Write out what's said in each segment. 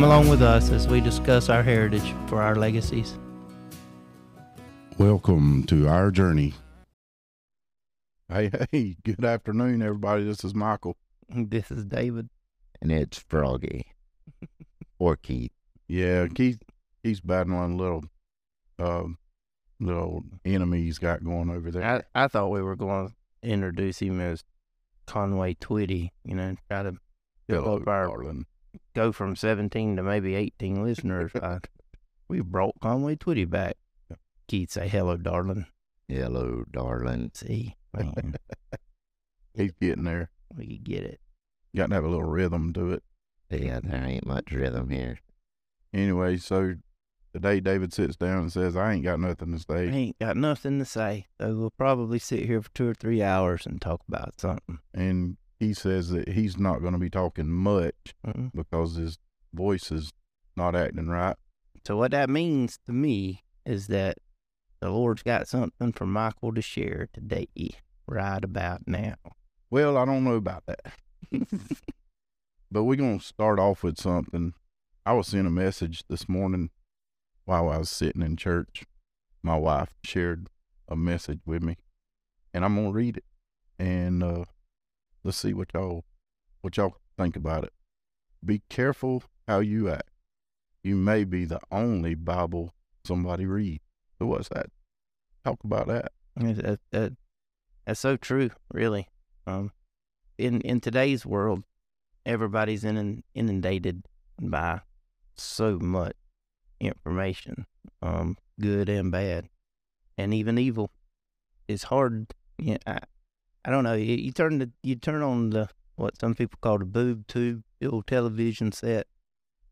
Come along with us as we discuss our heritage for our legacies. Welcome to our journey. Hey, hey, good afternoon, everybody. This is Michael. This is David. and it's Froggy or Keith. Yeah, Keith, he's battling a little, uh, little enemy he's got going over there. I, I thought we were going to introduce him as Conway Twitty, you know, try to build Hello, up our darling. Go from 17 to maybe 18 listeners. uh, we brought Conway Twitty back. Keith say hello, darling. Hello, darling. See, He's getting there. we get it. Got to have a little rhythm to it. Yeah, there ain't much rhythm here. Anyway, so today David sits down and says, I ain't got nothing to say. I ain't got nothing to say, so we'll probably sit here for two or three hours and talk about something. And he says that he's not going to be talking much Mm-mm. because his voice is not acting right. So what that means to me is that the Lord's got something for Michael to share today, right about now. Well, I don't know about that. but we're going to start off with something. I was sent a message this morning while I was sitting in church. My wife shared a message with me, and I'm going to read it. And uh, let's see what y'all what y'all think about it. Be careful how you act. You may be the only Bible somebody reads. So what's that? Talk about that. That- that- that- that's so true, really. Um, in in today's world, everybody's in, inundated by so much information, um, good and bad, and even evil. It's hard. Yeah, I, I don't know. You, you turn the you turn on the what some people call the boob tube, the old television set,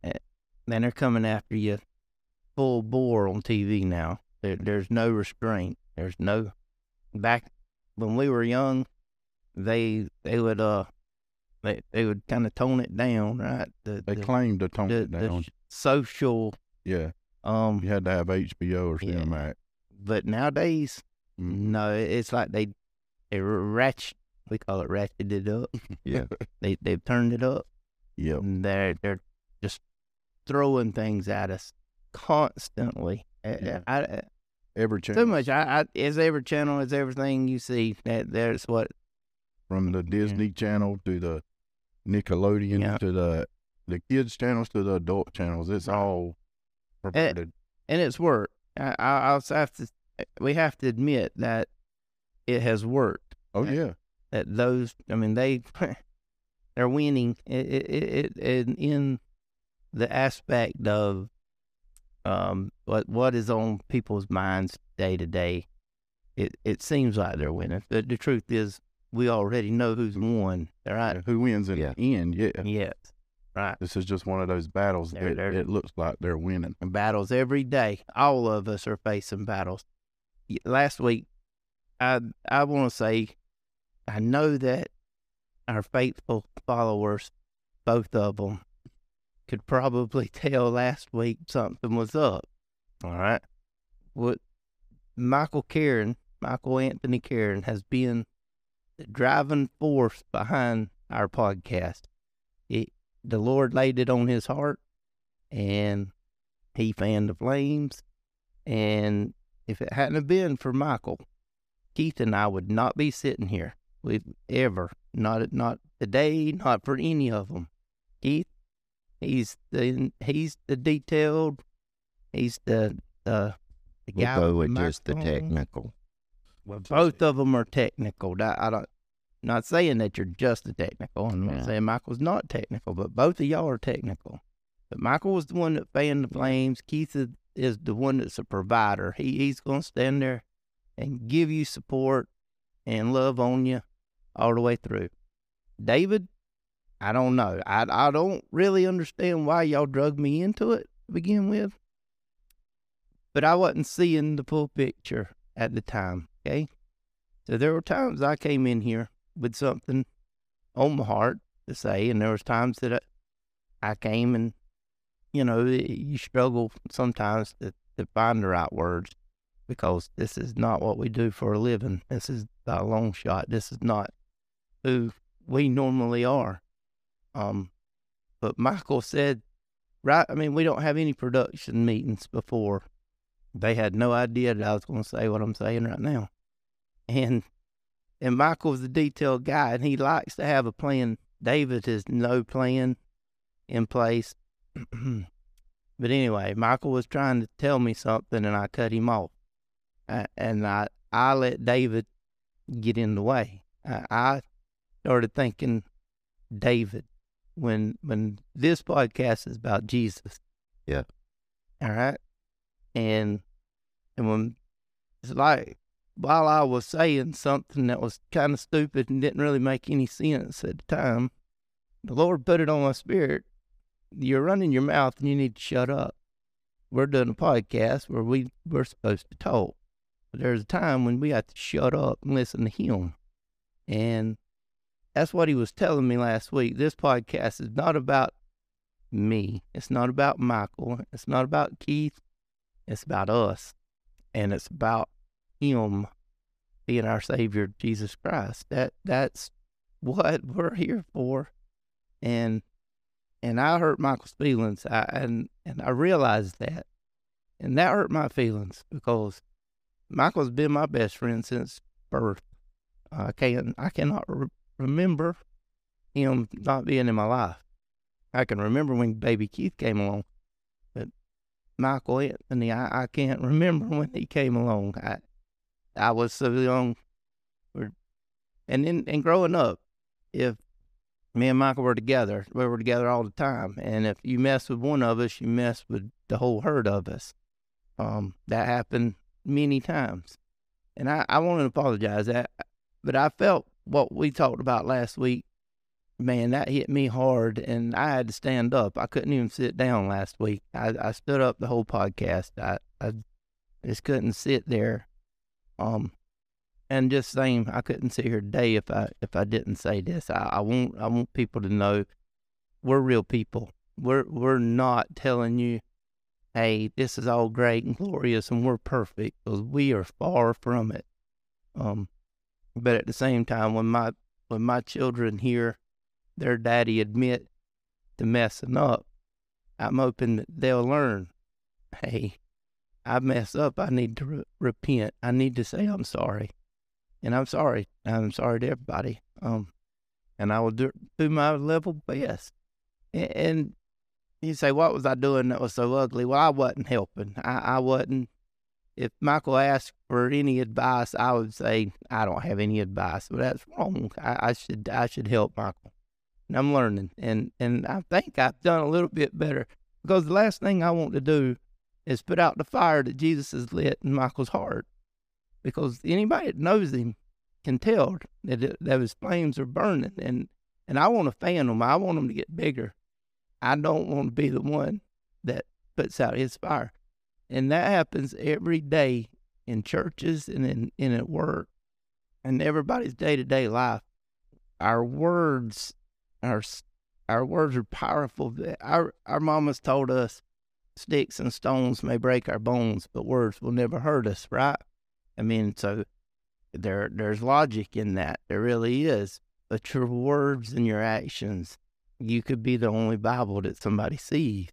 and then they're coming after you full bore on TV now. There, there's no restraint. There's no back when we were young. They they would uh they they would kind of tone it down, right? The They the, claim to tone the, it down. social yeah, um, you had to have HBO or Yeah. Cinemax. but nowadays Mm. no, it's like they they ratchet. We call it ratcheted up. Yeah. they they've turned it up. Yep. And they're they're just throwing things at us constantly. Yeah. I, I, Every channel. so much. I, I is every channel is everything you see. That there's what from the Disney Channel to the Nickelodeon Yeah. to the the kids channels to the adult channels. It's all perverted. and it's worked. I, I I'll have to. We have to admit that it has worked. oh yeah, That those. I mean, they they're winning. It it, it, it in the aspect of um what what is on people's minds day to day. It it seems like they're winning. But the truth is, we already know who's won. All right. who wins in Yeah. the end? Yeah, Yes. Right. this is just one of those battles They're- that they're- it looks like they're winning. battles every day. All of us are facing battles. Last week, I I want to say, I know that our faithful followers, both of them, could probably tell last week something was up. All right, what Michael Karen, Michael Anthony Karen, has been the driving force behind our podcast. It, the Lord laid it on his heart, and he fanned the flames. And if it hadn't have been for Michael, Keith and I would not be sitting here. We've ever not not today, not for any of them. Keith, he's the he's the detailed, he's the the, the We'll guy go with with just the technical. Well, both of them are technical. That- I don't. Not saying that you're just a technical. I'm not Yeah. saying Michael's not technical, but both of y'all are technical. But Michael was the one that fanned the flames. Keith is, is the one that's a provider. He he's gonna stand there and give you support and love on you all the way through. David, I don't know. I I don't really understand why y'all drug me into it to begin with. But I wasn't seeing the full picture at the time. Okay. So there were times I came in here with something on my heart to say, and there was times that I, I came and, you know, you struggle sometimes to, to find the right words because this is not what we do for a living. This is by a long shot. This is not who we normally are. Um, but Michael said right? I mean, we don't have any production meetings before. They had no idea that I was going to say what I'm saying right now. And and Michael's a detailed guy, and he likes to have a plan. David has no plan in place. but anyway, Michael was trying to tell me something, and I cut him off. Uh, and I I let David get in the way. I, I started thinking David when when this podcast is about Jesus. Yeah. All right. And and when it's like while I was saying something that was kind of stupid and didn't really make any sense at the time, the Lord put it on my spirit. You're running your mouth and you need to shut up. We're doing a podcast where we, we're supposed to talk. There's a time when we have to shut up and listen to Him. And that's what He was telling me last week. This podcast is not about me, it's not about Michael, it's not about Keith, it's about us. And it's about him being our Savior, Jesus Christ. That that's what we're here for. And and I hurt Michael's feelings. I, and and I realized that, and that hurt my feelings because Michael's been my best friend since birth. I can't I cannot re- remember him not being in my life. I can remember when baby Keith came along, but Michael Anthony, I, I can't remember when he came along. I I was so young. And then, and growing up, if me and Michael were together, we were together all the time. And if you mess with one of us, you mess with the whole herd of us. Um, that happened many times. And I, I want to apologize that, but I felt what we talked about last week, man, that hit me hard and I had to stand up. I couldn't even sit down last week. I, I stood up the whole podcast. I, I just couldn't sit there um, and just saying, I couldn't sit here today if I if I didn't say this. I, I want I want people to know we're real people. We're we're not telling you, hey, this is all great and glorious and we're perfect because we are far from it. Um, but at the same time, when my when my children hear their daddy admit to messing up, I'm hoping that they'll learn. Hey, I mess up, I need to re- repent. I need to say I'm sorry, and I'm sorry. I'm sorry to everybody. Um, and I will do, do my level best. And, and you say, what was I doing that was so ugly? Well, I wasn't helping. I, I wasn't. If Michael asked for any advice, I would say I don't have any advice, but that's wrong. I, I should I should help Michael, and I'm learning, and and I think I've done a little bit better because the last thing I want to do is put out the fire that Jesus has lit in Michael's heart. Because anybody that knows him can tell that, that his flames are burning. And, and I want to fan them. I want them to get bigger. I don't want to be the one that puts out his fire. And that happens every day in churches and in, at work and everybody's day to day life. Our words, our our words are powerful. Our our mamas told us sticks and stones may break our bones, but words will never hurt us, right? I mean, so there there's logic in that. There really is. But your words and your actions, you could be the only Bible that somebody sees.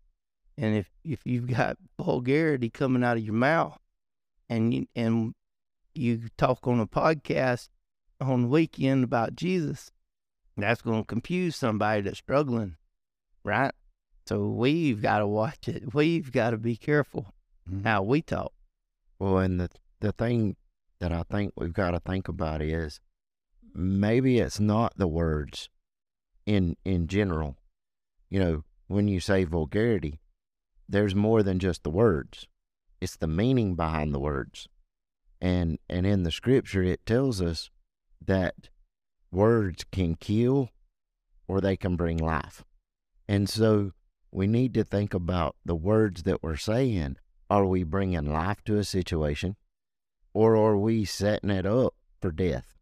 And if if you've got vulgarity coming out of your mouth, and you and you talk on a podcast on the weekend about Jesus, that's going to confuse somebody that's struggling, right? So we've got to watch it. We've got to be careful mm-hmm. how we talk. Well, and the the thing that I think we've got to think about is maybe it's not the words in in general. You know, when you say vulgarity, there's more than just the words. It's the meaning behind the words. And and in the scripture it tells us that words can kill or they can bring life. And so we need to think about the words that we're saying. Are we bringing life to a situation or are we setting it up for death?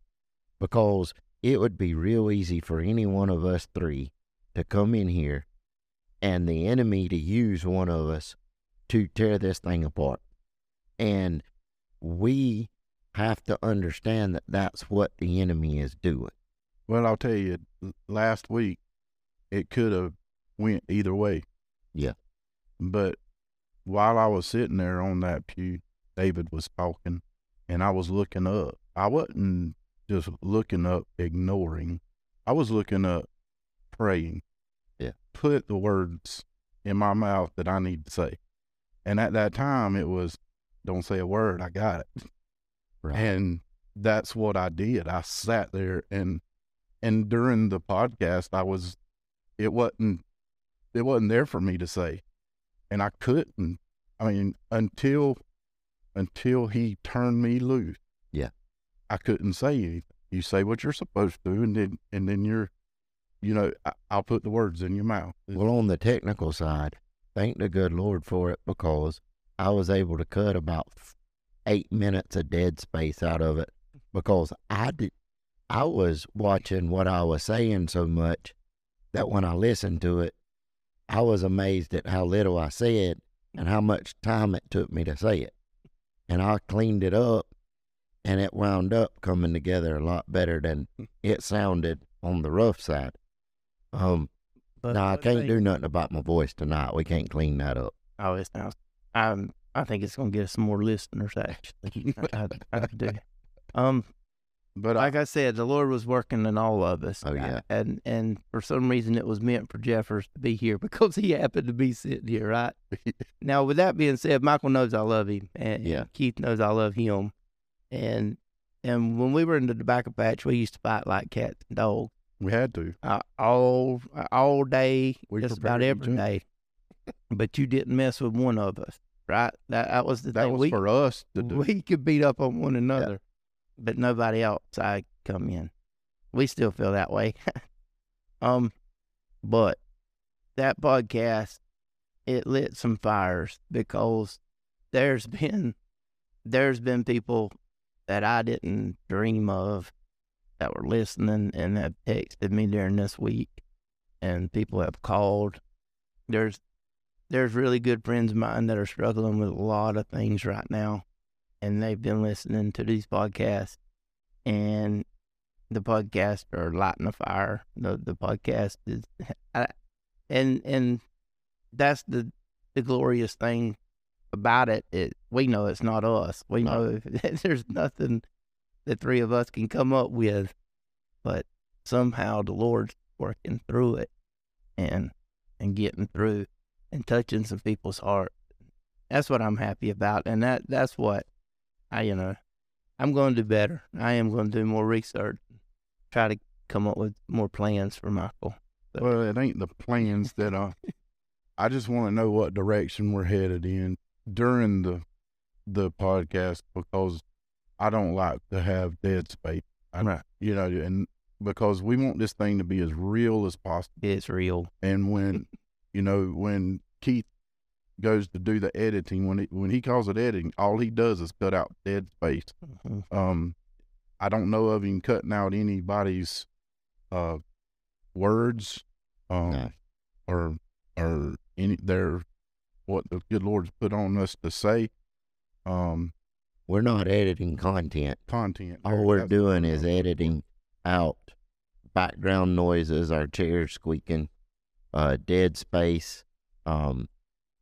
Because it would be real easy for any one of us three to come in here and the enemy to use one of us to tear this thing apart. And we have to understand that that's what the enemy is doing. Well, I'll tell you, last week it could have went either way. Yeah. But while I was sitting there on that pew, David was talking, and I was looking up. I wasn't just looking up, ignoring. I was looking up, praying. Yeah. Put the words in my mouth that I need to say. And at that time, it was, don't say a word. I got it. Right. And that's what I did. I sat there and and during the podcast I was it wasn't it wasn't there for me to say. And I couldn't. I mean, until until he turned me loose. I couldn't say anything. You say what you're supposed to and then and then you're you know, I, I'll put the words in your mouth. Well, on the technical side, thank the good Lord for it because I was able to cut about eight minutes of dead space out of it because I did. I was watching what I was saying so much that when I listened to it, I was amazed at how little I said and how much time it took me to say it. And I cleaned it up and it wound up coming together a lot better than it sounded on the rough side. Um, But no, I can't say- do nothing about my voice tonight. We can't clean that up. Oh, it's sounds. Um, I think it's gonna get us some more listeners. Actually, I, I, I do. Um, But I, like I said, the Lord was working in all of us. Oh, yeah. and and for some reason it was meant for Jeffers to be here because he happened to be sitting here, right? now, with that being said, Michael knows I love him, and Yeah. Keith knows I love him, and and when we were in the tobacco patch, we used to fight like cats and dogs we had to. uh, all all day, We just about every day. But you didn't mess with one of us, right? That that was the That thing. was we, for us to do. we could beat up on one another, but nobody else. I come in. We still feel that way. um, but that podcast it lit some fires because there's been there's been people that I didn't dream of that were listening and have texted me during this week, and people have called. There's there's really good friends of mine that are struggling with a lot of things right now, and they've been listening to these podcasts, and the podcasts are lighting a fire. The the podcast is, I, and and that's the the glorious thing about it. It we know it's not us. We No. know there's nothing the three of us can come up with, but somehow the Lord's working through it, and and getting through and touching some people's heart. That's what I'm happy about, and that that's what I you know I'm going to do better. I am going to do more research, try to come up with more plans for Michael. Well, it ain't the plans that I. I just want to know what direction we're headed in during the the podcast because I don't like to have dead space. I, Right. You know, and because we want this thing to be as real as possible. It's real. And when you know when Keith goes to do the editing, when he when he calls it editing, all he does is cut out dead space. Mhm. Um, I don't know of him cutting out anybody's uh words, um, No. or or any their what the good Lord's put on us to say. Um, We're not editing content. content. All There- we're doing is editing out background noises, our chairs squeaking, uh, dead space, um,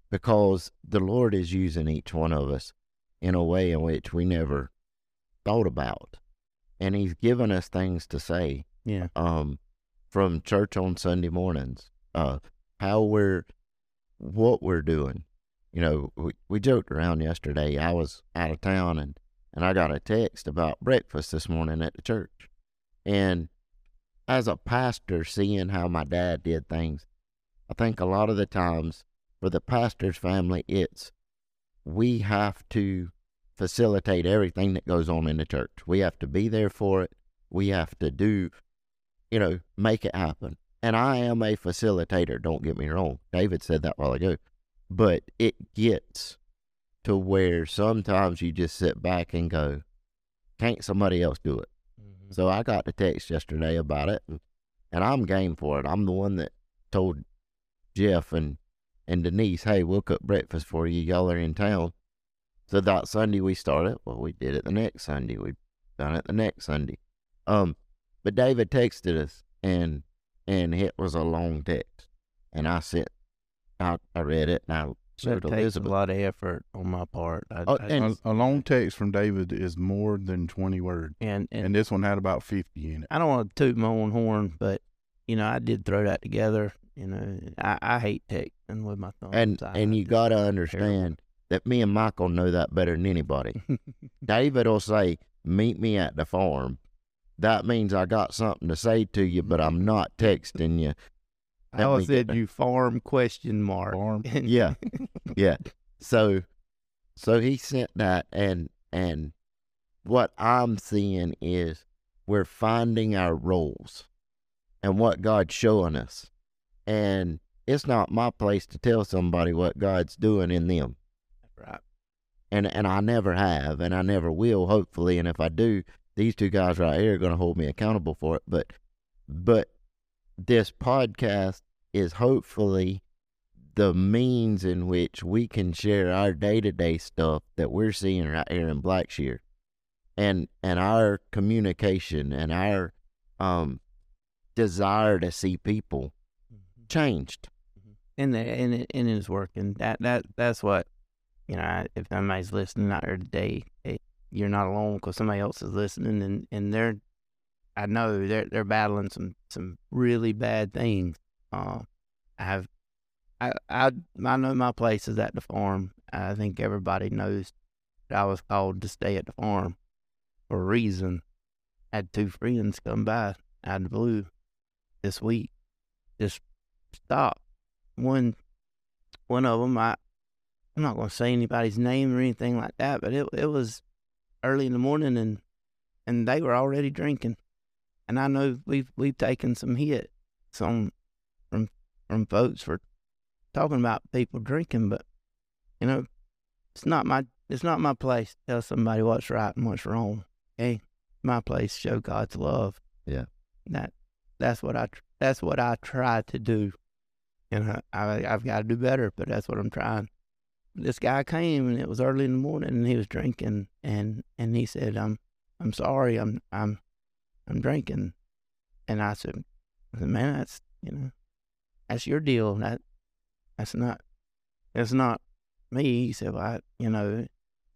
because the Lord is using each one of us in a way in which we never thought about, and He's given us things to say. Yeah. um, from church on Sunday mornings, uh, how we're, what we're doing. You know, we, we joked around yesterday. I was out of town and, and I got a text about breakfast this morning at the church. And as a pastor, seeing how my dad did things, I think a lot of the times for the pastor's family, it's we have to facilitate everything that goes on in the church. We have to be there for it. We have to do you know, make it happen. And I am a facilitator, don't get me wrong. David said that while ago. But it gets to where sometimes you just sit back and go, can't somebody else do it? So I got the text yesterday about it, and, and I'm game for it. I'm the one that told Jeff and, and Denise, hey, we'll cook breakfast for you. Y'all are in town. So that Sunday we started. Well, we did it the next Sunday. We done it the next Sunday. Um, but David texted us, and and it was a long text, and I sent, I, I read it, and I So That did takes Elizabeth. a lot of effort on my part. I, Oh, I and- A, a long text from David is more than 20 words. and, and And this one had about 50 in it. I don't want to toot my own horn, but you know, I did throw that together. You know, I, I hate texting with my thumbs. and I and you got to understand that me and Michael know that better than anybody. David will say, "Meet me at the farm." That means I got something to say to you, but I'm not texting you. I always get said you farm question mark. Farm. Yeah, yeah. So, so he sent that, and and what I'm seeing is we're finding our roles and what God's showing us, and it's not my place to tell somebody what God's doing in them. right. and and I never have, and I never will, hopefully. And if I do, these two guys right here are going to hold me accountable for it. But but this podcast is hopefully the means in which we can share our day to day stuff that we're seeing right here in Blackshear, and and our communication and our um desire to see people mm-hmm. changed. Mm-hmm. and the, and it, and it's working. That that that's what you know. If somebody's listening out here today, it, you're not alone because somebody else is listening, and and they're, I know they're they're battling some some really bad things. Uh, I've, I I I know my place is at the farm. I think everybody knows that I was called to stay at the farm for a reason. I had two friends come by out of the blue this week. Just stop one one of them I I'm not going to say anybody's name or anything like that, but it it was early in the morning and and they were already drinking. And I know we've we've taken some hit some from from folks for talking about people drinking, but you know, it's not my it's not my place to tell somebody what's right and what's wrong. Okay, my place to show God's love. Yeah. that that's what I that's what I try to do and I, I I've got to do better, but that's what I'm trying. This guy came and it was early in the morning and he was drinking and and he said, "I'm I'm sorry, I'm I'm I'm drinking," and I said, I said "Man, that's you know, that's your deal. That that's not that's not me." He said, "Well, I, you know," he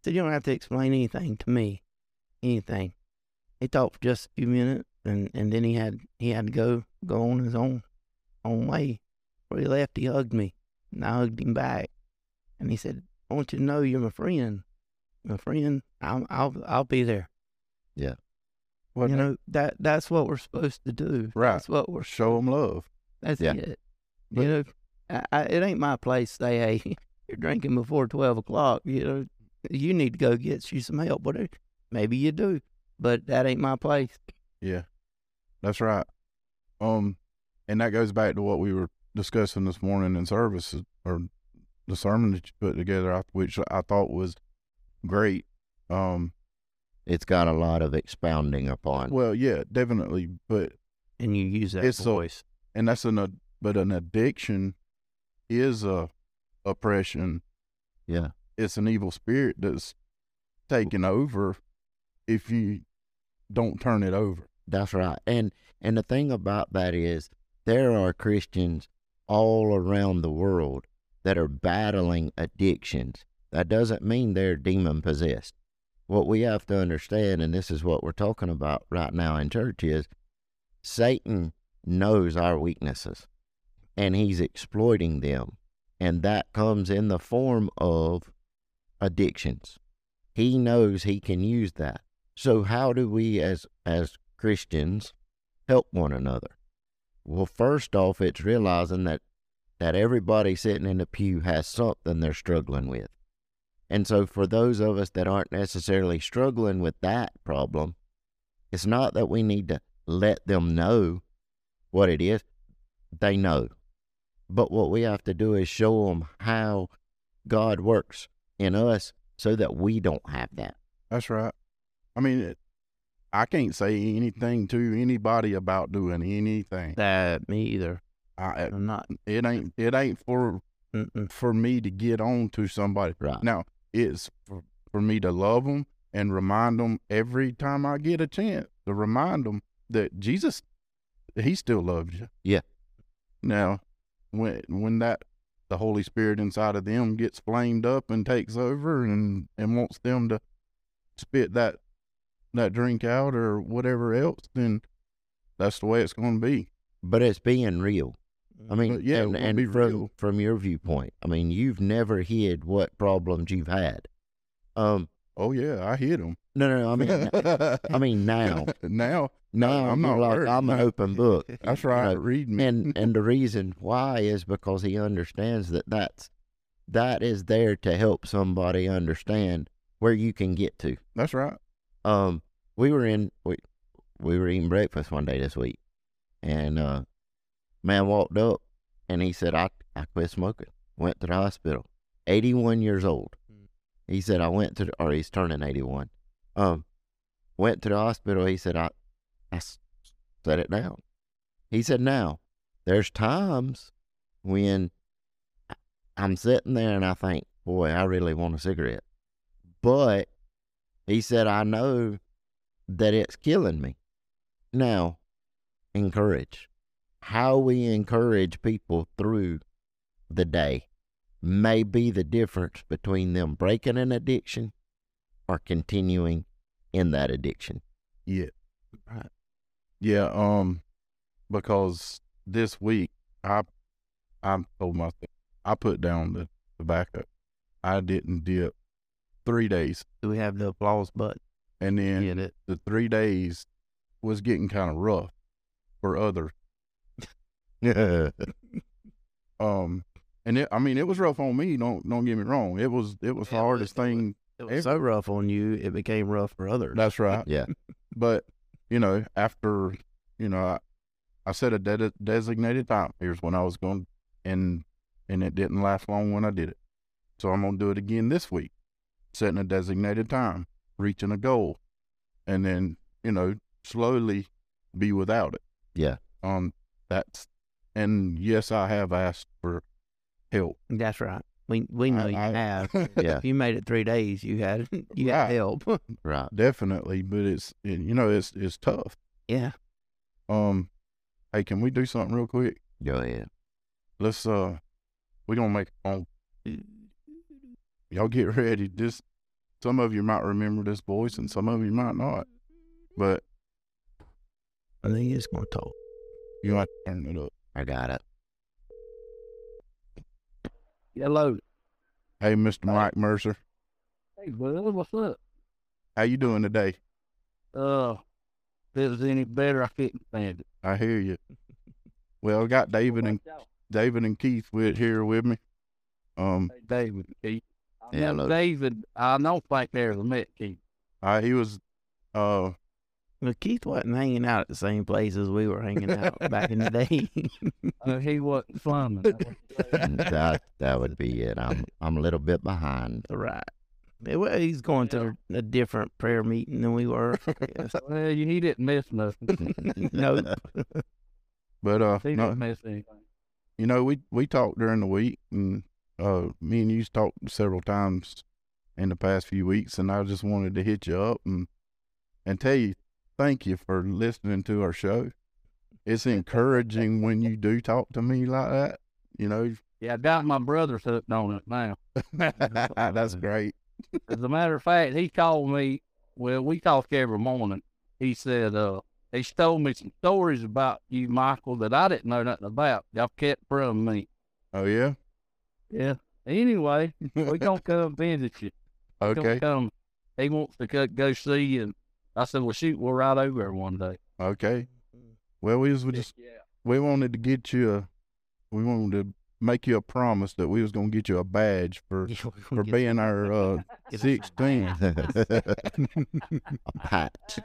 said, "You don't have to explain anything to me, anything." He talked for just a few minutes and and then he had he had to go go on his own own way. Before he left, he hugged me, and I hugged him back. And he said, "I want you to know you're my friend. My friend. I'll I'll I'll be there. Yeah. Well, you know that that's what we're supposed to do. Right. That's what we're. show them love. That's Yeah. it. But- you know, I, I, it ain't my place to say, hey, you're drinking before twelve o'clock. You know, you need to go get you some help. Whatever. Maybe you do, but that ain't my place. Yeah, that's right. Um, and that goes back to what we were discussing this morning in service, or the sermon that you put together, which I thought was great. Um, It's got a lot of expounding upon. well, yeah, definitely, but And you use that It's a- voice. and that's an ad- but an addiction is a oppression. Yeah. It's an evil spirit that's taking over if you don't turn it over. That's right. And and the thing about that is there are Christians all around the world that are battling addictions. That doesn't mean they're demon possessed. What we have to understand, and this is what we're talking about right now in church, is Satan knows our weaknesses and he's exploiting them. And that comes in the form of addictions. He knows he can use that. So how do we as as Christians help one another? Well, first off, it's realizing that that everybody sitting in the pew has something they're struggling with. And so for those of us that aren't necessarily struggling with that problem, it's not that we need to let them know what it is. They know. But what we have to do is show them how God works in us so that we don't have that. That's right. I mean, it, I can't say anything to anybody about doing anything. That me either. I, I'm not. it ain't it ain't for Mm-mm. for me to get on to somebody. Right. Now it's for, for me to love them and remind them every time I get a chance to remind them that Jesus, He still loves you. Yeah. Now, when when that the Holy Spirit inside of them gets flamed up and takes over and and wants them to spit that that drink out or whatever else, then that's the way it's going to be. But it's being real. I mean, But yeah, and, and from real. from your viewpoint, I mean, you've never hid what problems you've had. Um, Oh yeah, I hid them. no, no, no I mean, I mean now, now now I'm not like. I'm an open book, that's right. know, Read me. and and the reason why is because he understands that that's that is there to help somebody understand where you can get to. that's right. Um, we were in we we were eating breakfast one day this week, and uh, man walked up and he said, "I I quit smoking. Went to the hospital. Eighty one years old." He said, "I went to the, or he's turning eighty one. Um, went to the hospital. He said, I I s- set it down. He said, now there's times when I'm sitting there and I think, boy, I really want a cigarette, but he said, I know that it's killing me. Now, encourage. How we encourage people through the day may be the difference between them breaking an addiction or continuing in that addiction. Yeah. Right. Yeah, um, because this week I I told myself I put down the tobacco. I didn't dip three days, Do we have the applause button? and then it? the three days was getting kind of rough for others. Um, and it, I mean, it was rough on me. Don't don't get me wrong. It was it was Yeah, it hardest it thing. It was so rough on you, it became rough for others. That's right. yeah. But you know, after you know, I, I set a de- designated time. Here's when I was going, and and it didn't last long when I did it. So I'm gonna do it again this week, setting a designated time, reaching a goal, and then you know slowly be without it. Yeah. Um, that's and yes, I have asked for help. That's right. We we know I- you I- have. Yeah. If you made it three days, you had you had Right. help. Right. definitely, but it's it, you know it's it's tough. yeah. Um, hey, can we do something real quick? Go ahead. Let's uh, we're gonna make a phone. Y'all get ready. This some of you might remember this voice, and some of you might not. But I think it's gonna talk. you might turn it up. I got it. Hello. Hey, Mister Mike Mercer, Hey, brother, what's up? how you doing today? Uh, if it was any better, I couldn't stand it. I hear you. Well, I got David and David and Keith with here with me. Um, Hey, David, Keith. I Yeah, hello. David, I don't think they ever met Keith. I he was uh Well, Keith wasn't hanging out at the same place as we were hanging out back in the day. Uh, he wasn't slumming. That's what you say. that that would be it. I'm I'm a little bit behind. right. Yeah, Well, he's going to a different prayer meeting than we were. Well, you- he didn't miss nothing. no. but uh He no, didn't miss anything. you know we we talked during the week and uh me and you talked several times in the past few weeks and I just wanted to hit you up and and tell you thank you for listening to our show. It's encouraging when you do talk to me like that. You know, Yeah, I got my brother's hooked on it now. that's great. As a matter of fact, he called me. Well, we talk every morning. He said, uh, he's told me some stories about you, Michael, that I didn't know nothing about. Y'all kept from me. Oh yeah. Yeah. Anyway, we gonna come visit you. Okay. come. He wants to go, go see you. And I said, well, shoot, we'll ride over there one day. Okay. Well, we was just yeah. we wanted to get you a we wanted to make you a promise that we was gonna get you a badge for for being our uh Get us a sixteen. a patch.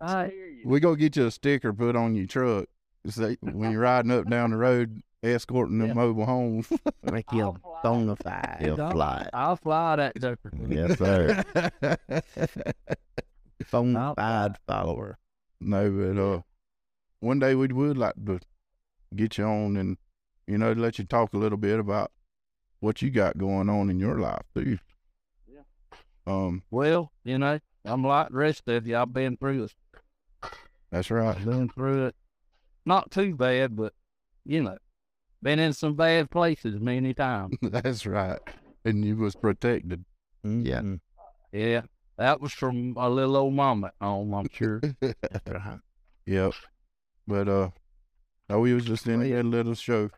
I hear you. we gonna get you a sticker put on your truck. Say when you're riding up down the road escorting them Yeah. mobile homes. Make you a bona fide. He'll I'll- fly. I'll fly that joker. Yes, sir. Bona I'll- fide follower. no, but uh one day we would like to get you on and you know, let you talk a little bit about what you got going on in your life too. Yeah. Um, Well, you know, I'm like the rest of you. I've been through it. that's right. I've been through it. Not too bad, but you know, been in some bad places many times. That's right. And you was protected. Yeah. Mhm. Yeah, that was from a little old mama at home, I'm sure. That's right. Yep. But uh, no, we was just in a little show,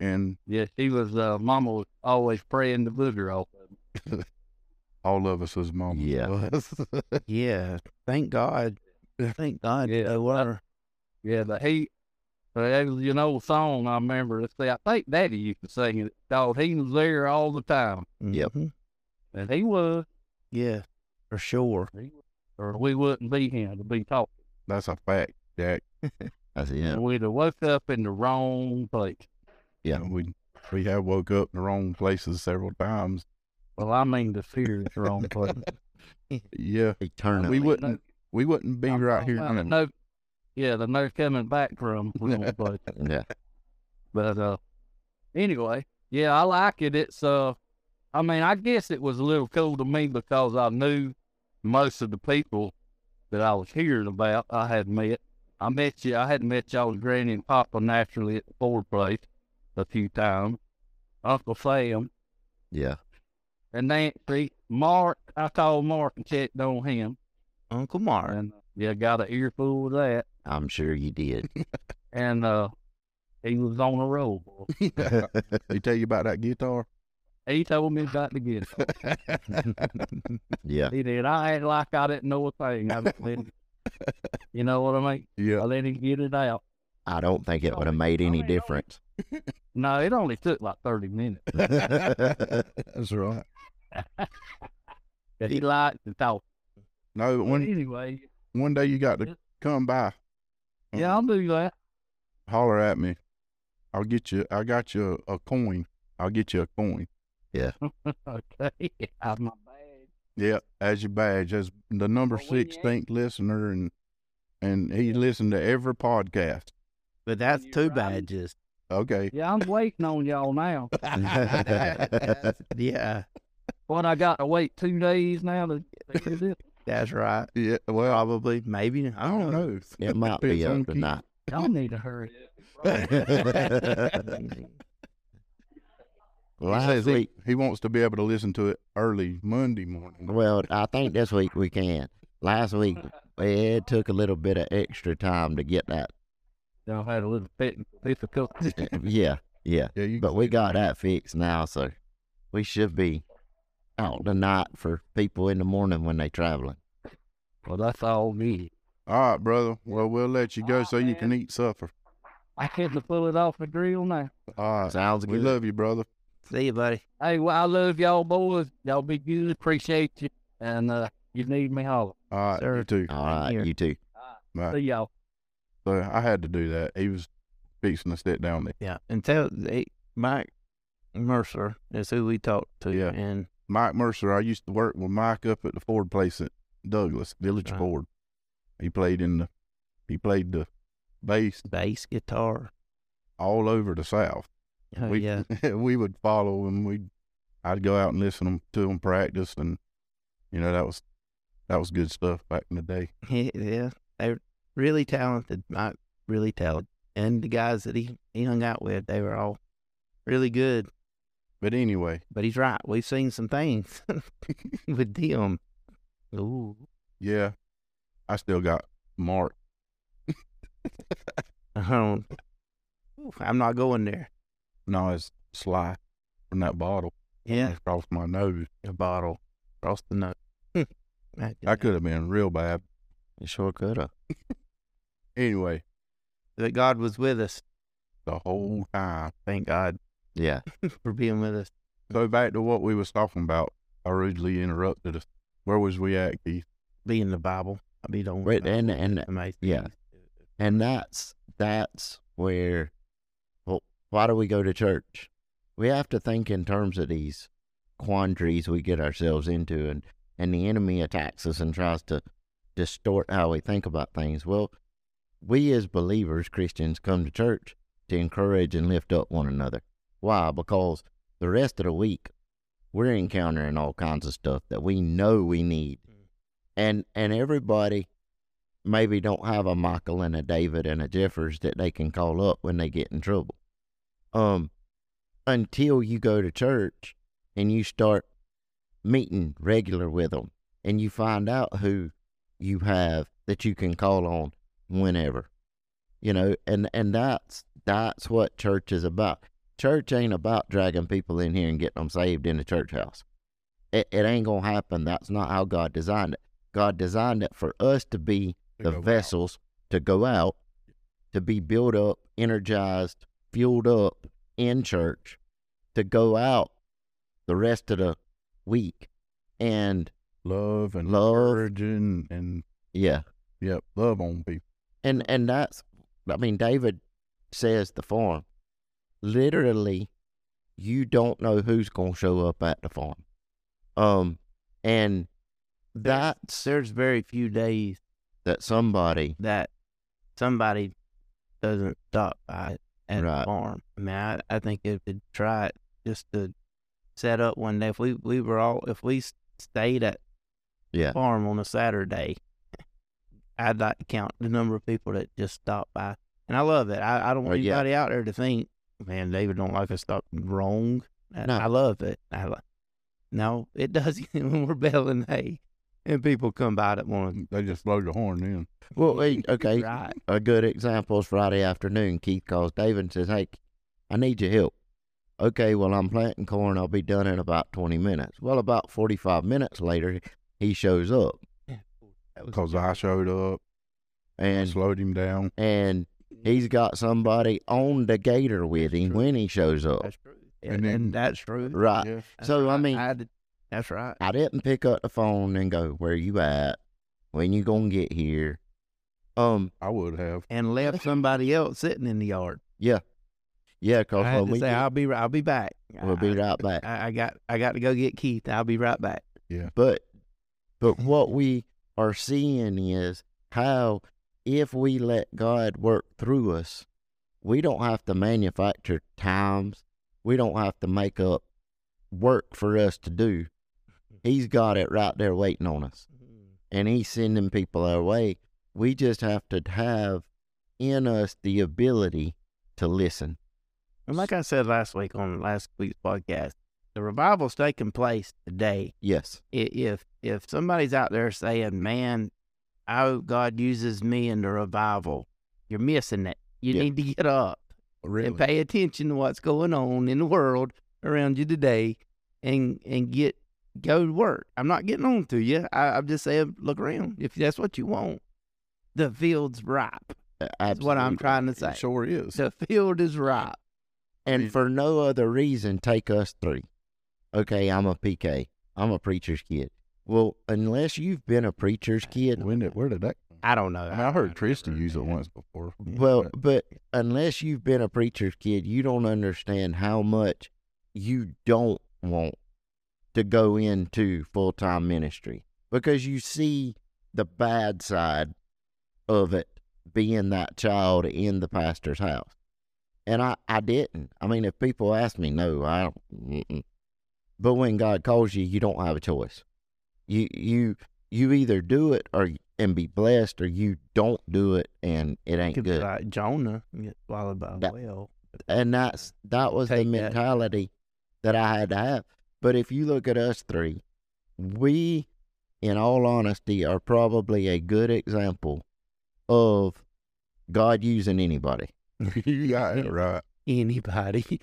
and yeah, he was. Uh, mama was always praying the booger off. Of him. all of us was mom. Yeah. Yeah. Thank God. Thank God. Yeah, They were. Yeah, but he. But it was an old song I remember. Let's see, I think Daddy used to sing it. Called "He Was There All the Time," Yep. Mhm. and he was, Yeah. For sure. or we wouldn't be here to be talking. That's a fact, Jack. That's yeah. We'd have woke up in the wrong place. Yeah. And we we have woke up in the wrong places several times. Well, I mean the fear is the wrong place. Yeah, Eternally. we wouldn't we wouldn't be I'm right here. about. No, yeah, the no coming back from wrong place. Yeah. But uh, anyway, yeah, I like it. It's uh, I mean, I guess it was a little cool to me because I knew most of the people that I was hearing about. I had met. I met you. I had met y'all's granny and papa naturally at the Ford place a few times. Uncle Sam Yeah. and Nancy, Mark. I called Mark and checked on him, Uncle Mark. and yeah, got an earful of that. I'm sure you did. And uh, he was on a roll. boy. they tell you about that guitar. He told me about the guitar. yeah. He did. I act like I didn't know a thing. I him, you know what I mean? Yeah. I let him get it out. I don't think it would have made any difference. No, it only took like 30 minutes. that's right. He liked to talk. No, but But anyway, one day you got to come by, yeah, I'll do that. holler at me. I'll get you. I got you a, a coin. I'll get you a coin. okay. Have my badge. Yep, as your badge, as the number Well, when sixteenth listener, and and he listened to every podcast. But that's you two right. badges. Okay, Yeah, I'm waiting on y'all now. yeah. What, I got to wait two days now to to do this? That's right. yeah. Well, Probably. Maybe. I don't know. It might be Depends on up Keith. tonight. Y'all need to hurry up. He Last he, week, he wants to be able to listen to it early Monday morning. well, I think this week we can. Last week, it took a little bit of extra time to get that. Y'all had a little bit difficulty. Yeah, yeah. Yeah. But we got that fixed now, so we should be out tonight for people in the morning when they're traveling. Well, that's all me. All right, brother. Well, we'll let you go so you can eat supper. I can't pull it off the grill now. All right. Sounds good. We love you, brother. See you, buddy. Hey, well, I love y'all boys. Y'all be good. Appreciate you. And uh, you need me, holler. All right, Sir. you too. All right, Here. you too. Bye. See y'all. So I had to do that. He was fixing to sit down there. Yeah. And tell they, Mike Mercer is who we talked to. Yeah. And Mike Mercer. I used to work with Mike up at the Ford place at Douglas Village Right. Ford. He played in the. He played the bass bass guitar. all over the South. Oh, we yeah. we would follow him. We I'd go out and listen to him practice, and you know that was that was good stuff back in the day. yeah. They're really talented. Mike, really talented. And the guys that he, he hung out with, they were all really good. But anyway, But he's right. We've seen some things with them. Ooh. yeah, I still got Mark. Um, I'm not going there. No, it's Sly from that bottle Yeah. across my nose. A bottle across the nose. Hmm. That could have been real bad. You sure could have. Anyway, That God was with us. the whole time. Thank God Yeah. for being with us. So back to what we was talking about. I rudely interrupted us. Where was we at, Keith? Be in the Bible. I'll be done. Wait, and and amazing. yeah. and that's that's where. Why do we go to church? We have to think in terms of these quandaries we get ourselves into, and and the enemy attacks us and tries to distort how we think about things. Well, we as believers, Christians, come to church to encourage and lift up one another. Why? Because the rest of the week we're encountering all kinds of stuff that we know we need. Mm. And and everybody maybe don't have a Michael and a David and a Jeffers that they can call up when they get in trouble. Um, until you go to church and you start meeting regular with them and you find out who you have that you can call on whenever you know and and that's that's what church is about. Church ain't about dragging people in here and getting them saved in the church house. It, it ain't gonna happen. That's not how god designed it. God designed it for us to be To the go out. vessels to go out to be built up energized fueled up in church to go out the rest of the week and Love and Love. encouraging and yeah yep, love on people. and and that's i mean david says the farm literally you don't know who's going to show up at the farm um and that's There's very few days that somebody that somebody doesn't stop by at Right. the farm. I mean, I, I think if we try it just to set up one day, if we, we were all, if we stayed at yeah farm on a Saturday, I'd like to count the number of people that just stopped by. And I love it. I, I don't oh, want Oh, yeah. anybody out there to think, man, David don't like us stop wrong. I, No. I love it. I no, it does when we're baling hay and people come by that want mm, They just blow the horn in. well hey, okay Right. a good example is friday afternoon keith calls david and says hey i need your help okay well i'm planting corn i'll be done in about 20 minutes well about 45 minutes later he shows up Because I showed up and and slowed him down. and he's got somebody on the gator with him when he shows up. That's true. And And, then- and that's true. Right. Yeah. So, I right. mean- had to- that's right. I didn't pick up the phone and go, "Where you at? When you gonna get here?" Um, I would have. And left somebody else sitting in the yard. yeah, yeah, I cause had to we say, get- "I'll be, ri- I'll be back. we'll be I, right back. I, I got, I got to go get Keith. I'll be right back." Yeah, but, but what we are seeing is how if we let God work through us, we don't have to manufacture times. We don't have to make up work for us to do. He's got it right there waiting on us. Mm-hmm. and he's sending people our way. We just have to have in us the ability to listen. And like I said last week on last week's podcast, the revival's taking place today. Yes. If if somebody's out there saying, "Man, I hope God uses me in the revival," you're missing it. You Yeah. need to get up. Really. and pay attention to what's going on in the world around you today and and get go to work. I'm not getting on to you. I, I'm just saying look around. If that's what you want. The field's ripe. That's what I'm trying to It say. sure is. The field is ripe. And for no other reason, take us three. Okay, I'm a PK. I'm a preacher's kid. Well, unless you've been a preacher's kid, When did, where did that I don't know. I mean, I heard Tristan use it once before. well, but unless you've been a preacher's kid, you don't understand how much you don't want to go into full time ministry because you see the bad side of it being that child in the pastor's house. And I, I didn't. I mean, if people ask me, no, I don't. Mm-mm. But when God calls you, you don't have a choice. You you you either do it or and be blessed, or you don't do it and it ain't good. like Jonah get swallowed by a whale. And that's that was the Take that. mentality that I had to have. But if you look at us three, we, in all honesty, are probably a good example of God using anybody. you got it right. Anybody.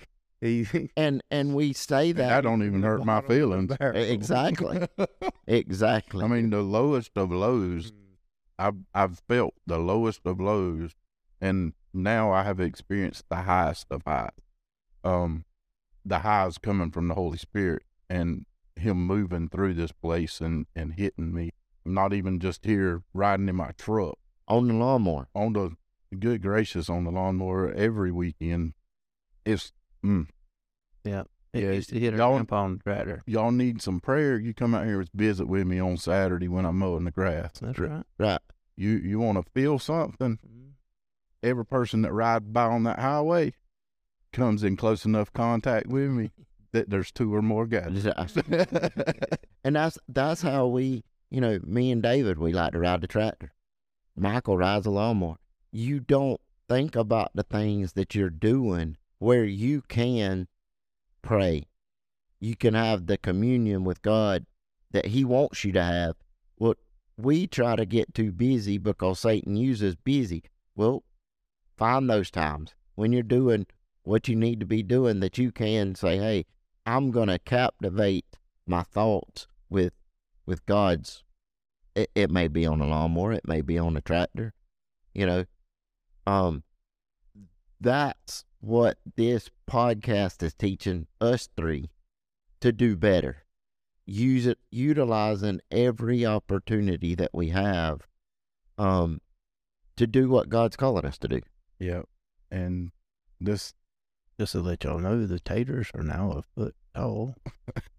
And and we say That, that don't even hurt my feelings. exactly, exactly. I mean, the lowest of lows, I've I've felt the lowest of lows, and now I have experienced the highest of highs. Um, the highs coming from the Holy Spirit and Him moving through this place and and hitting me. I'm not even just here riding in my truck on the lawnmower. on the good gracious on the lawnmower every weekend. It's mm, It Yeah, used to hit on tractor. y'all need some prayer. You come out here and visit with me on Saturday when I'm mowing the grass. That's Right. right. Right. You you want to feel something? Every person that rides by on that highway comes in close enough contact with me that there's two or more guys. And that's that's how we, you know, me and David, we like to ride the tractor. Michael rides a lawnmower. You don't think about the things that you're doing where you can pray. You can have the communion with God that He wants you to have. Well, we try to get too busy because Satan uses busy. Well, find those times when you're doing what you need to be doing that you can say, hey, I'm going to captivate my thoughts with with God's. It, it may be on a lawnmower, it may be on a tractor, you know. Um, that's what this podcast is teaching us three to do better. Use it, utilizing every opportunity that we have, um, to do what God's calling us to do. Yeah. And this, Just to let y'all know, the taters are now a foot tall.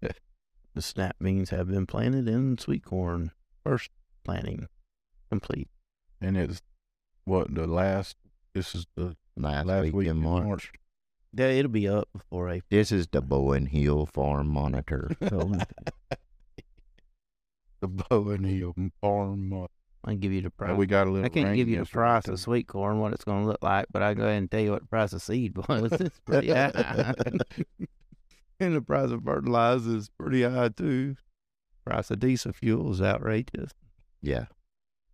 the snap beans have been planted in sweet corn. First planting complete. and it's what the last, this is the Last, last week, week in March. Yeah, it'll be up before April. This is the Bowen Hill Farm Monitor. The Bowen Hill farm. Uh, I can give you the price. we got a little. I can't give you the price of sweet corn, what it's going to look like, but I can go ahead and tell you what the price of seed was. It's pretty high. and the price of fertilizer is pretty high too. Price of diesel fuel is outrageous. yeah.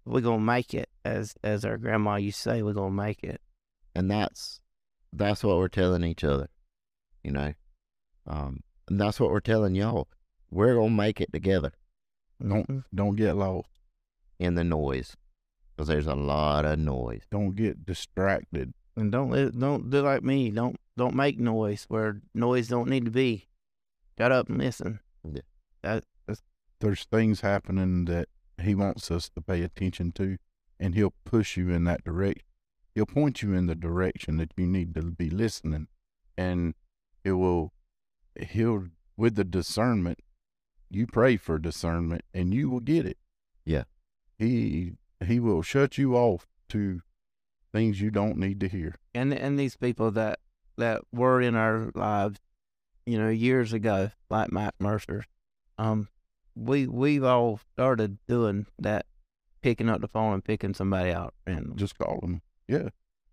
We're gonna make it, as as our grandma used to say. We're gonna make it. and that's that's what we're telling each other you know um and that's what we're telling y'all we're gonna make it together Don't Mhm. don't get lost. In the noise because there's a lot of noise Don't get distracted. And don't let, don't do like me. Don't don't make noise where noise don't need to be. Shut up and listen. Yeah. That that's There's things happening that he wants us to pay attention to, and he'll push you in that direction. He'll point you in the direction that you need to be listening, and it will. He'll with the discernment. You pray for discernment, and you will get it. Yeah. He he will shut you off to things you don't need to hear. and and these people that that were in our lives, you know, years ago, like Mike Mercer, um, we we've all started doing that, picking up the phone and picking somebody out and Just call them. Yeah.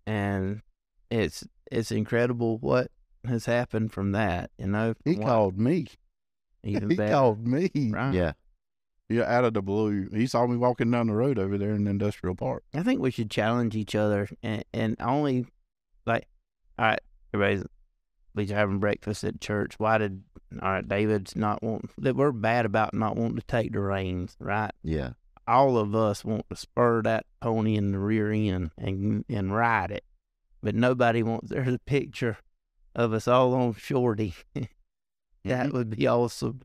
and it's it's incredible what has happened from that. You know, He What- called me. even he better, called me. right? yeah Yeah, out of the blue. He saw me walking down the road over there in the industrial park. I think we should challenge each other and, and only like, all right, everybody's we are having breakfast at church. Why did all right, David's not want that we're bad about not wanting to take the reins, right? yeah All of us want to spur that pony in the rear end and and ride it, but nobody wants. There's a picture of us all on Shorty. that Mhm. would be awesome.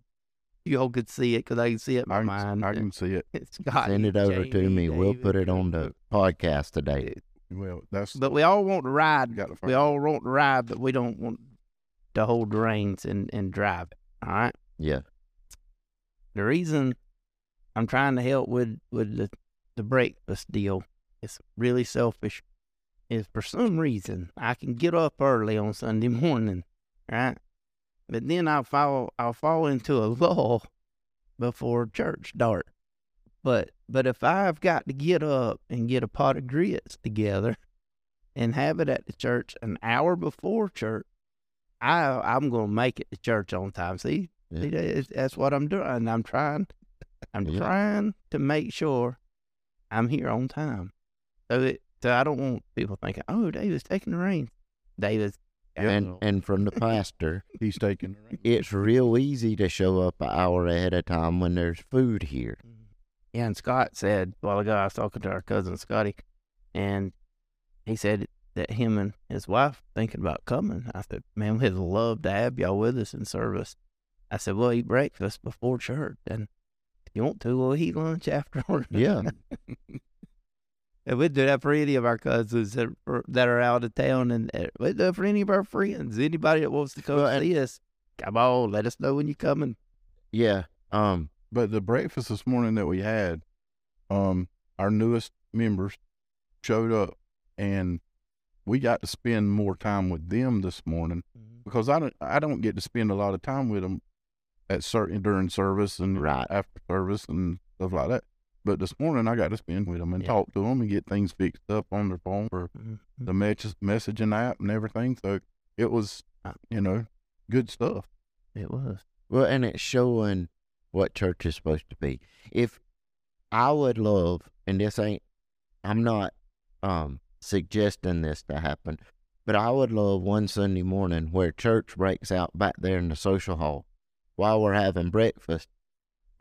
You all could see it because I can see it in I my can, mind. I can see it. It's got send it over to me we'll put it on the podcast today Well, that's But we all want to ride. got to We all want to ride, but we don't want to hold the reins and, and drive. It, All right. yeah The reason I'm trying to help with with the the breakfast deal is really selfish. Is for some reason I can get up early on Sunday morning, right? But then I'll fall I'll fall into a lull before church start. But but if I've got to get up and get a pot of grits together and have it at the church an hour before church, I I'm gonna make it to church on time. See, Yeah. See, that's, what I'm doing. I'm trying. I'm Yeah. trying to make sure I'm here on time. So it, so I don't want people thinking, "Oh, David's taking the reins." David's. And and from the pastor He's taking the ring. it's real easy to show up an hour ahead of time when there's food here Yeah, and Scott said a while ago, I was talking to our cousin Scotty, and he said that him and his wife thinking about coming. I said, man, we'd love to have y'all with us in service. I said, we'll eat breakfast before church, and if you want to, we'll eat lunch afterward. yeah And we'd do that for any of our cousins that are, that are out of town, and we'd do it for any of our friends. Anybody that wants to come Well, see us, come on, let us know when you're coming. yeah um But the breakfast this morning that we had, um, our newest members showed up, and we got to spend more time with them this morning because I don't I don't get to spend a lot of time with them at certain during service and Right. after service and stuff like that. But this morning I got to spend with them and Yeah. talk to them and get things fixed up on their phone for Mhm. the message messaging app and everything. So it was, uh, you know, good stuff. It was. Well, and it's showing what church is supposed to be. If I would love, and this ain't, I'm not um suggesting this to happen, but I would love one Sunday morning where church breaks out back there in the social hall while we're having breakfast,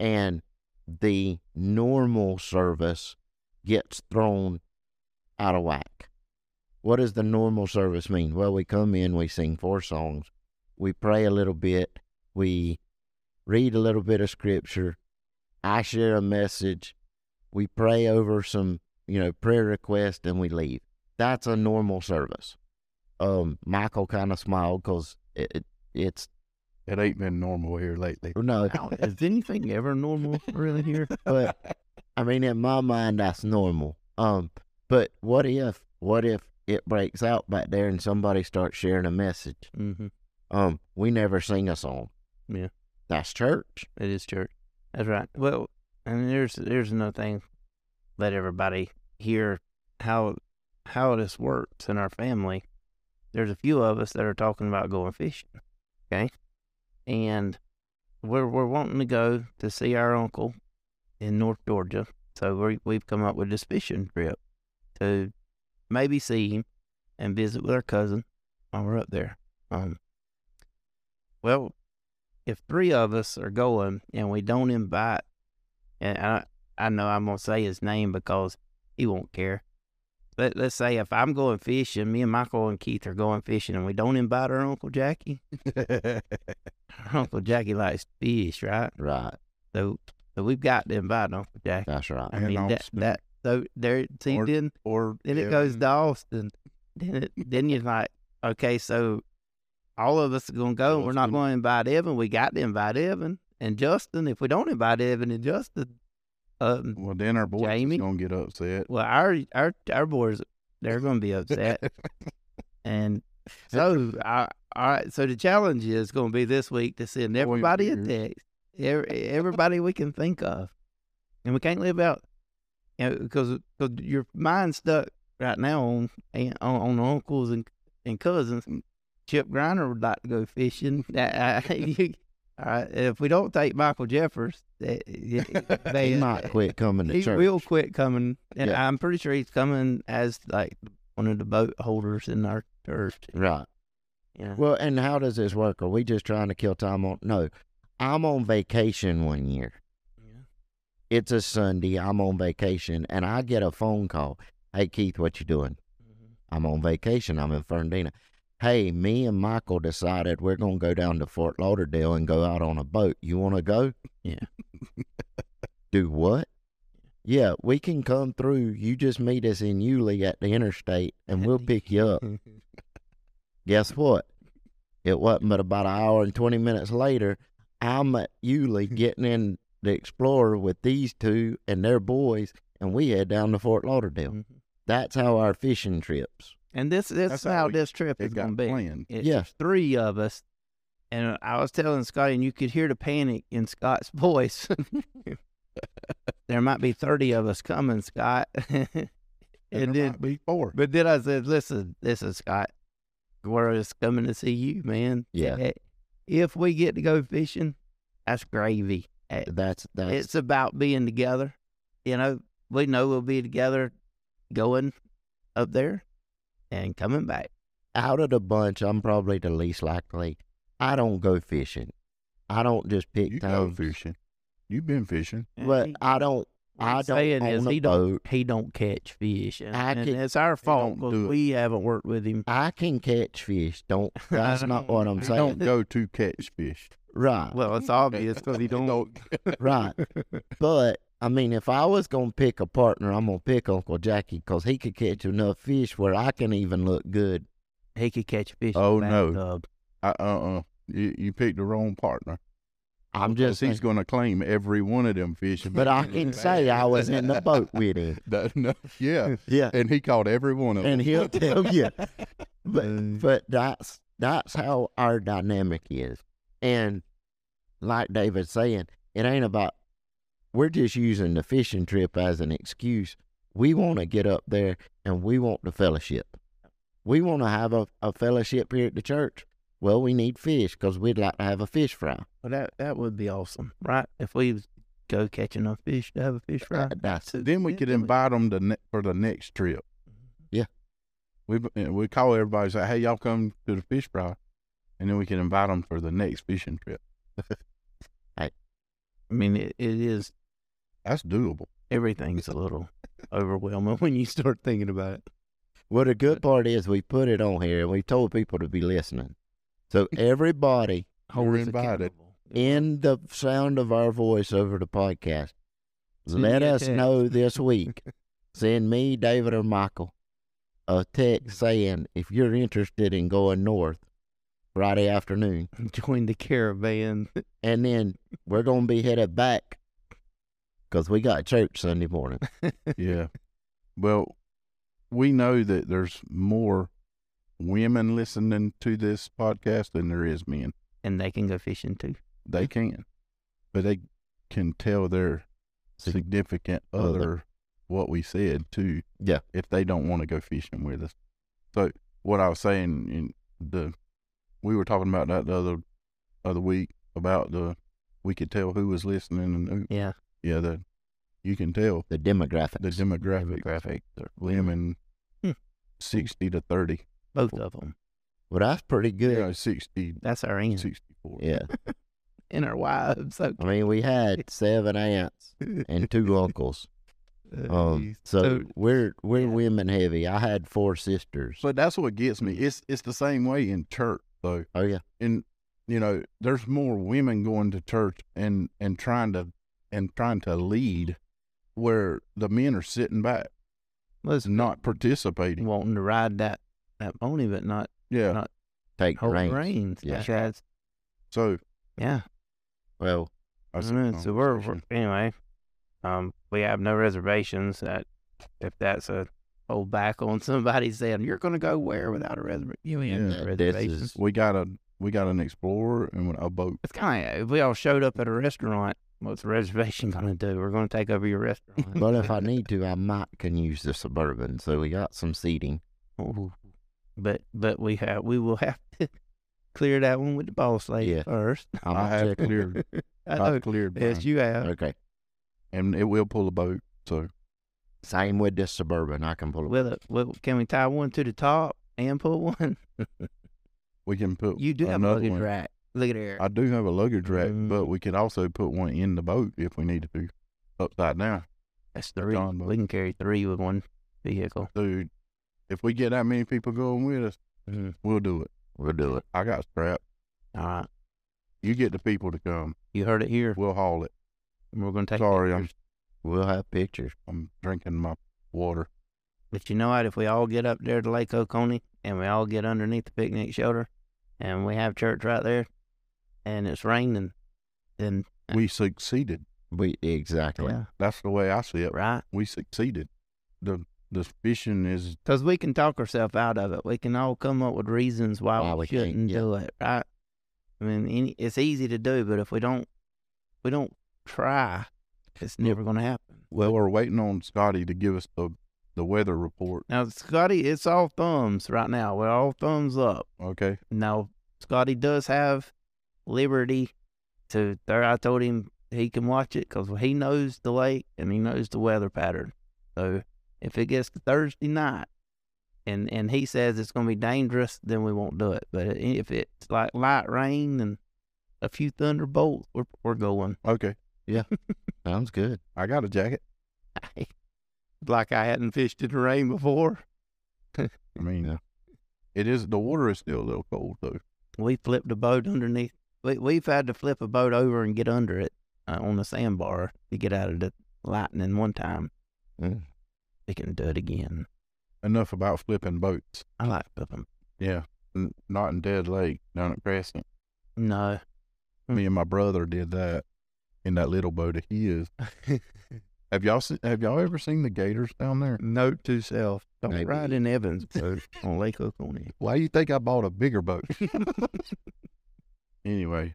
and the normal service gets thrown out of whack. What does the normal service mean? Well, we come in, we sing four songs, we pray a little bit, we read a little bit of scripture, I share a message, we pray over some, you know, prayer requests, and we leave. That's a normal service. Um, Michael kind of smiled because it, it, it's It ain't been normal here lately. no, is anything ever normal really here? but I mean, in my mind, that's normal. Um, but what if, what if it breaks out back there and somebody starts sharing a message? Mm-hmm. Um, we never sing a song. Yeah. That's church. It is church. That's right. Well, and there's there's another thing. Let everybody hear how how this works in our family. There's a few of us that are talking about going fishing. Okay, and we're we're wanting to go to see our uncle in North Georgia. So we we've come up with this fishing trip to maybe see him and visit with our cousin while we're up there. Um. Well, if three of us are going and we don't invite, and I, I know I'm gonna say his name because he won't care. Let, let's say if I'm going fishing, me and Michael and Keith are going fishing, and we don't invite our Uncle Jackie. Our Uncle Jackie likes fish, right? Right. So, so we've got to invite Uncle Jackie. That's right. I And mean that, that so there. See, Or- then or then it goes Evan. to Austin. Then it, then you're like, okay, so all of us are gonna go. We're not going to invite Evan. We got to invite Evan and Justin. If we don't invite Evan and Justin, um, Well, then our boys Jamie? gonna get upset. well, our our our boys they're gonna be upset. and so, I, all right. So the challenge is gonna be this week to send everybody a text, every, everybody we can think of, and we can't live out, you know, because your mind's stuck right now on on, on uncles and and cousins. Chip Griner would like to go fishing. Uh, you- all right, if we don't take Michael Jeffers, eh, eh, they, He might quit coming to he church. will quit coming, and Yeah. I'm pretty sure he's coming as like one of the boat holders in our church. Right. Yeah. Well, and how does this work? Are we just trying to kill time on? No, I'm on vacation one year. It's a Sunday. I'm on vacation, and I get a phone call. Hey Keith, what you doing? I'm on vacation. I'm in Fernandina. Hey, me and Michael decided we're gonna go down to Fort Lauderdale and go out on a boat. You want to go? Yeah. Do what? Yeah, we can come through. You just meet us in Yulee at the interstate, and we'll pick you up. Guess what? It wasn't but about an hour and 20 minutes later, I'm at Yulee getting in the Explorer with these two and their boys, and we head down to Fort Lauderdale. Mhm. That's how our fishing trips. And this this That's is how how we- this trip is going to be. planned. It's Yeah. three of us, and I was telling Scotty, and you could hear the panic in Scott's voice. there might be thirty of us coming, Scott. And, and there then, might be four. but then I said, "Listen, this is Scott, we're just coming to see you, man. Yeah. If we get to go fishing, that's gravy. That's that's It's about being together. You know, we know we'll be together going up there and coming back. out of the bunch. I'm probably the least likely. I don't go fishing. I don't just pick you go times. fishing. You've been fishing. But He- I don't. I he's don't saying own is a he don't he don't catch fish, and, I and can- it's our fault because do we haven't worked with him. I can catch fish. Don't. That's not what I'm saying. don't go to catch fish. Right. Well, it's obvious because he don't. Right. But I mean, if I was gonna pick a partner, I'm gonna pick Uncle Jackie because he could catch enough fish where I can even look good. He could catch fish. Oh, the no. bathtub. uh uh. You, you picked the wrong partner. I'm just. he's going to claim every one of them fish. But I can it say I was in the boat with him. That- no, yeah, Yeah. and he caught every one of them. And he'll tell you. But Uh, but that's that's how our dynamic is. And like David's saying, it ain't about we're just using the fishing trip as an excuse. We want to get up there and we want the fellowship. we want to have a, a fellowship here at the church. Well, we need fish because we'd like to have a fish fry. Well, that that would be awesome, right? If we go catch enough fish to have a fish fry. That's Then we could Yeah, invite them to ne- for the next trip. Yeah. We we call everybody and say, "Hey, y'all come to the fish fry," and then we can invite them for the next fishing trip. I mean, it, it is That's doable. everything's a little overwhelming when you start thinking about it. Well, the good part is we put it on here and we told people to be listening. So everybody You're invited. in the sound of our voice over the podcast, Send let us know this week. Send me, David, or Michael a text saying if you're interested in going north Friday afternoon. Join the caravan. And then we're going to be headed back because we got church Sunday morning. yeah. Well, we know that there's more women listening to this podcast than there is men. and they can go fishing too. They can, but they can tell their significant other. other what we said too. Yeah. If they don't want to go fishing with us. So what I was saying in the, we were talking about that the other other week about the, we could tell who was listening and who, Yeah, yeah, the, you can tell The demographic. the demographic demographic. women, Hmm. sixty to thirty. both of them. well, that's pretty good. Yeah, 60, That's our end 64. Yeah. and our wives. So, I mean, we had seven aunts and two uncles. Um, so, So- we're we're yeah. women heavy. I had four sisters. So that's what gets me. It's it's the same way in church though. oh yeah, And you know, there's more women going to church and and trying to and trying to lead, where the men are sitting back, listen, not participating. wanting to ride that that pony, but not Yeah. not take hold reins. reins. Yeah. That's- So yeah. Well, that's I a know, so we're, we're anyway. Um, we have no reservations. That if that's a hold back on somebody saying you're going to go where without a reservation, you ain't Yeah, no this reservations. is- we got a we got an explorer and a boat. It's kind of if we all showed up at a restaurant. What's the reservation going to do? We're going to take over your restaurant. but if I need to, I might can use the suburban. So we got some seating. Ooh. But but we have we will have to clear that one with the boss lady Yeah. first. I'm I not have checking. cleared. I know. I've cleared. Yes, mine. you have. Okay. and it will pull a boat. So Same with this suburban. I can pull it. Will it? Will, can we tie one to the top and pull one? we can put You do have a another luggage rack. Look at there. I do have a luggage rack, but Mm. we could also put one in the boat if we needed to, upside down. That's three. John. We can carry three with one vehicle. Dude, if we get that many people going with us, Mhm. we'll do it. We'll do it. I got strapped. All right. You get the people to come. You heard it here. We'll haul it. We're going to take Sorry, I'm. We'll have pictures. I'm drinking my water. But you know what? If we all get up there to Lake Oconee and we all get underneath the picnic shelter and we have church right there and it's raining, then uh, We succeeded. We exactly. yeah, That's the way I see it. right. We succeeded. The the fishing is Because we can talk ourselves out of it. We can all come up with reasons why, Why we, we shouldn't yeah. do it, right? I mean, any, it's easy to do, but if we don't, we don't try, it's never going to happen. well, we're waiting on Scotty to give us the the weather report. Now, Scotty, it's all thumbs right now. We're all thumbs up. Okay. Now, Scotty does have liberty to. There, I told him he can watch it because he knows the lake and he knows the weather pattern. So if it gets to Thursday night, and and he says it's going to be dangerous, then we won't do it. But if it's like light rain and a few thunderbolts, we're we're going. Okay. Yeah. Sounds good. I got a jacket. like I hadn't fished in the rain before. I mean, Yeah. it is the water is still a little cold though. We flipped a boat underneath. We, we've had to flip a boat over and get under it uh, on the sandbar to get out of the lightning one time. Mm. We can do it again. Enough about flipping boats. I like flipping. Yeah. N- not in Dead Lake down at Crescent. No. Me and my brother did that in that little boat of his. Have y'all seen, have y'all ever seen the gators down there? Note to self: Don't Maybe. ride in Evans boat on Lake Oconee. Why do you think I bought a bigger boat? anyway,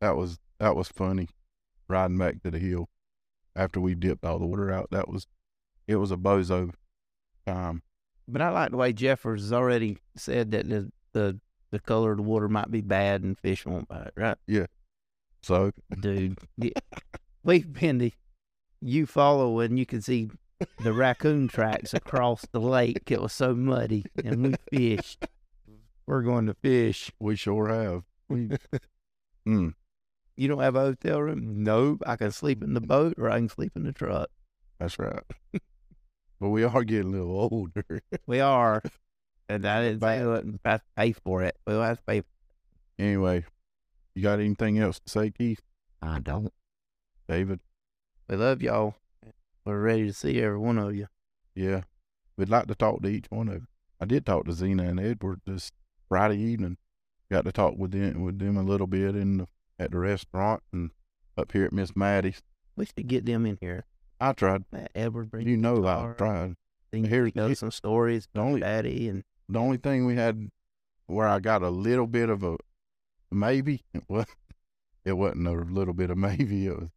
that was that was funny. Riding back to the hill after we dipped all the water out. That was it was a bozo time. But I like the way Jeffers has already said that the the, the color of the water might be bad and fish won't bite, right? Yeah. So Dude, yeah. we've been to Eufaula and you can see the raccoon tracks across the lake. It was so muddy, and we fished. We're going to fish. we sure have. Mm, you don't have a hotel room? Nope. I can sleep in the boat or I can sleep in the truck. that's right. but we are getting a little older. We are. And I didn't say we have to pay for it. We'll have to pay. anyway, you got anything else to say, Keith? I don't. David? We love y'all. We're ready to see every one of you. Yeah. We'd like to talk to each one of you. I did talk to Zena and Edward this Friday evening. Got to talk with them with them a little bit in the, at the restaurant and up here at Miss Maddie's. We should get them in here. I tried. Let Edward bring You know I tried. Tell here- some stories the only- Daddy and The only thing we had where I got a little bit of a maybe, well, it wasn't a little bit of maybe. It was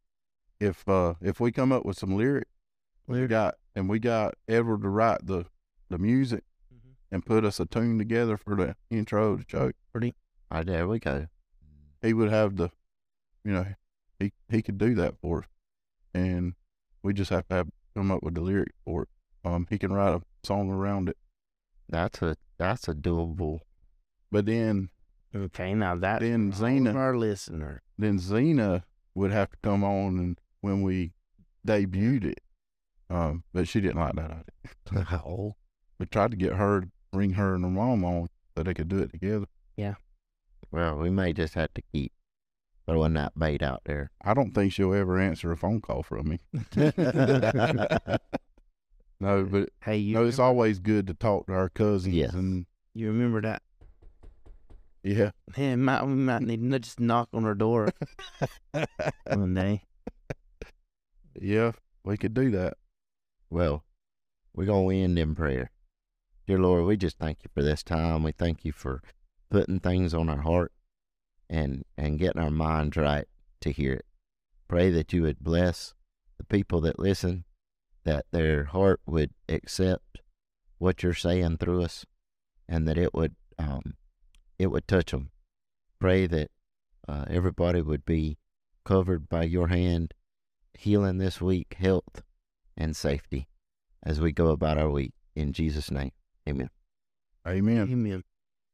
if uh if we come up with some lyrics, we got and we got Edward to write the the music Mhm. and put us a tune together for the intro to show. Oh, there we go. He would have the, you know, he he could do that for us, and we just have to have come up with the lyric for it. Um, he can write a song around it, That's a that's a doable. but then okay. Now that Then for Zena- our listener. then Xena would have to come on and when we debuted it. Um, but she didn't like that idea. oh, We tried to get her, bring her and her mom on so they could do it together. Well, we may just have to keep throwing that bait out there. I don't think she'll ever answer a phone call from me. No, but Hey, you no, it's always good to talk to our cousins Yes. and you remember that? yeah. Man, might, we might need to just knock on her door one day. Yeah, we could do that. Well, we're going to end in prayer. Dear Lord, we just thank you for this time. We thank you for putting things on our heart and, and getting our minds right to hear it. Pray that you would bless the people that listen, that their heart would accept what you're saying through us, and that it would um, it would touch them. Pray that uh, everybody would be covered by your hand, healing this week, health, and safety as we go about our week. In Jesus' name, amen. Amen. Amen.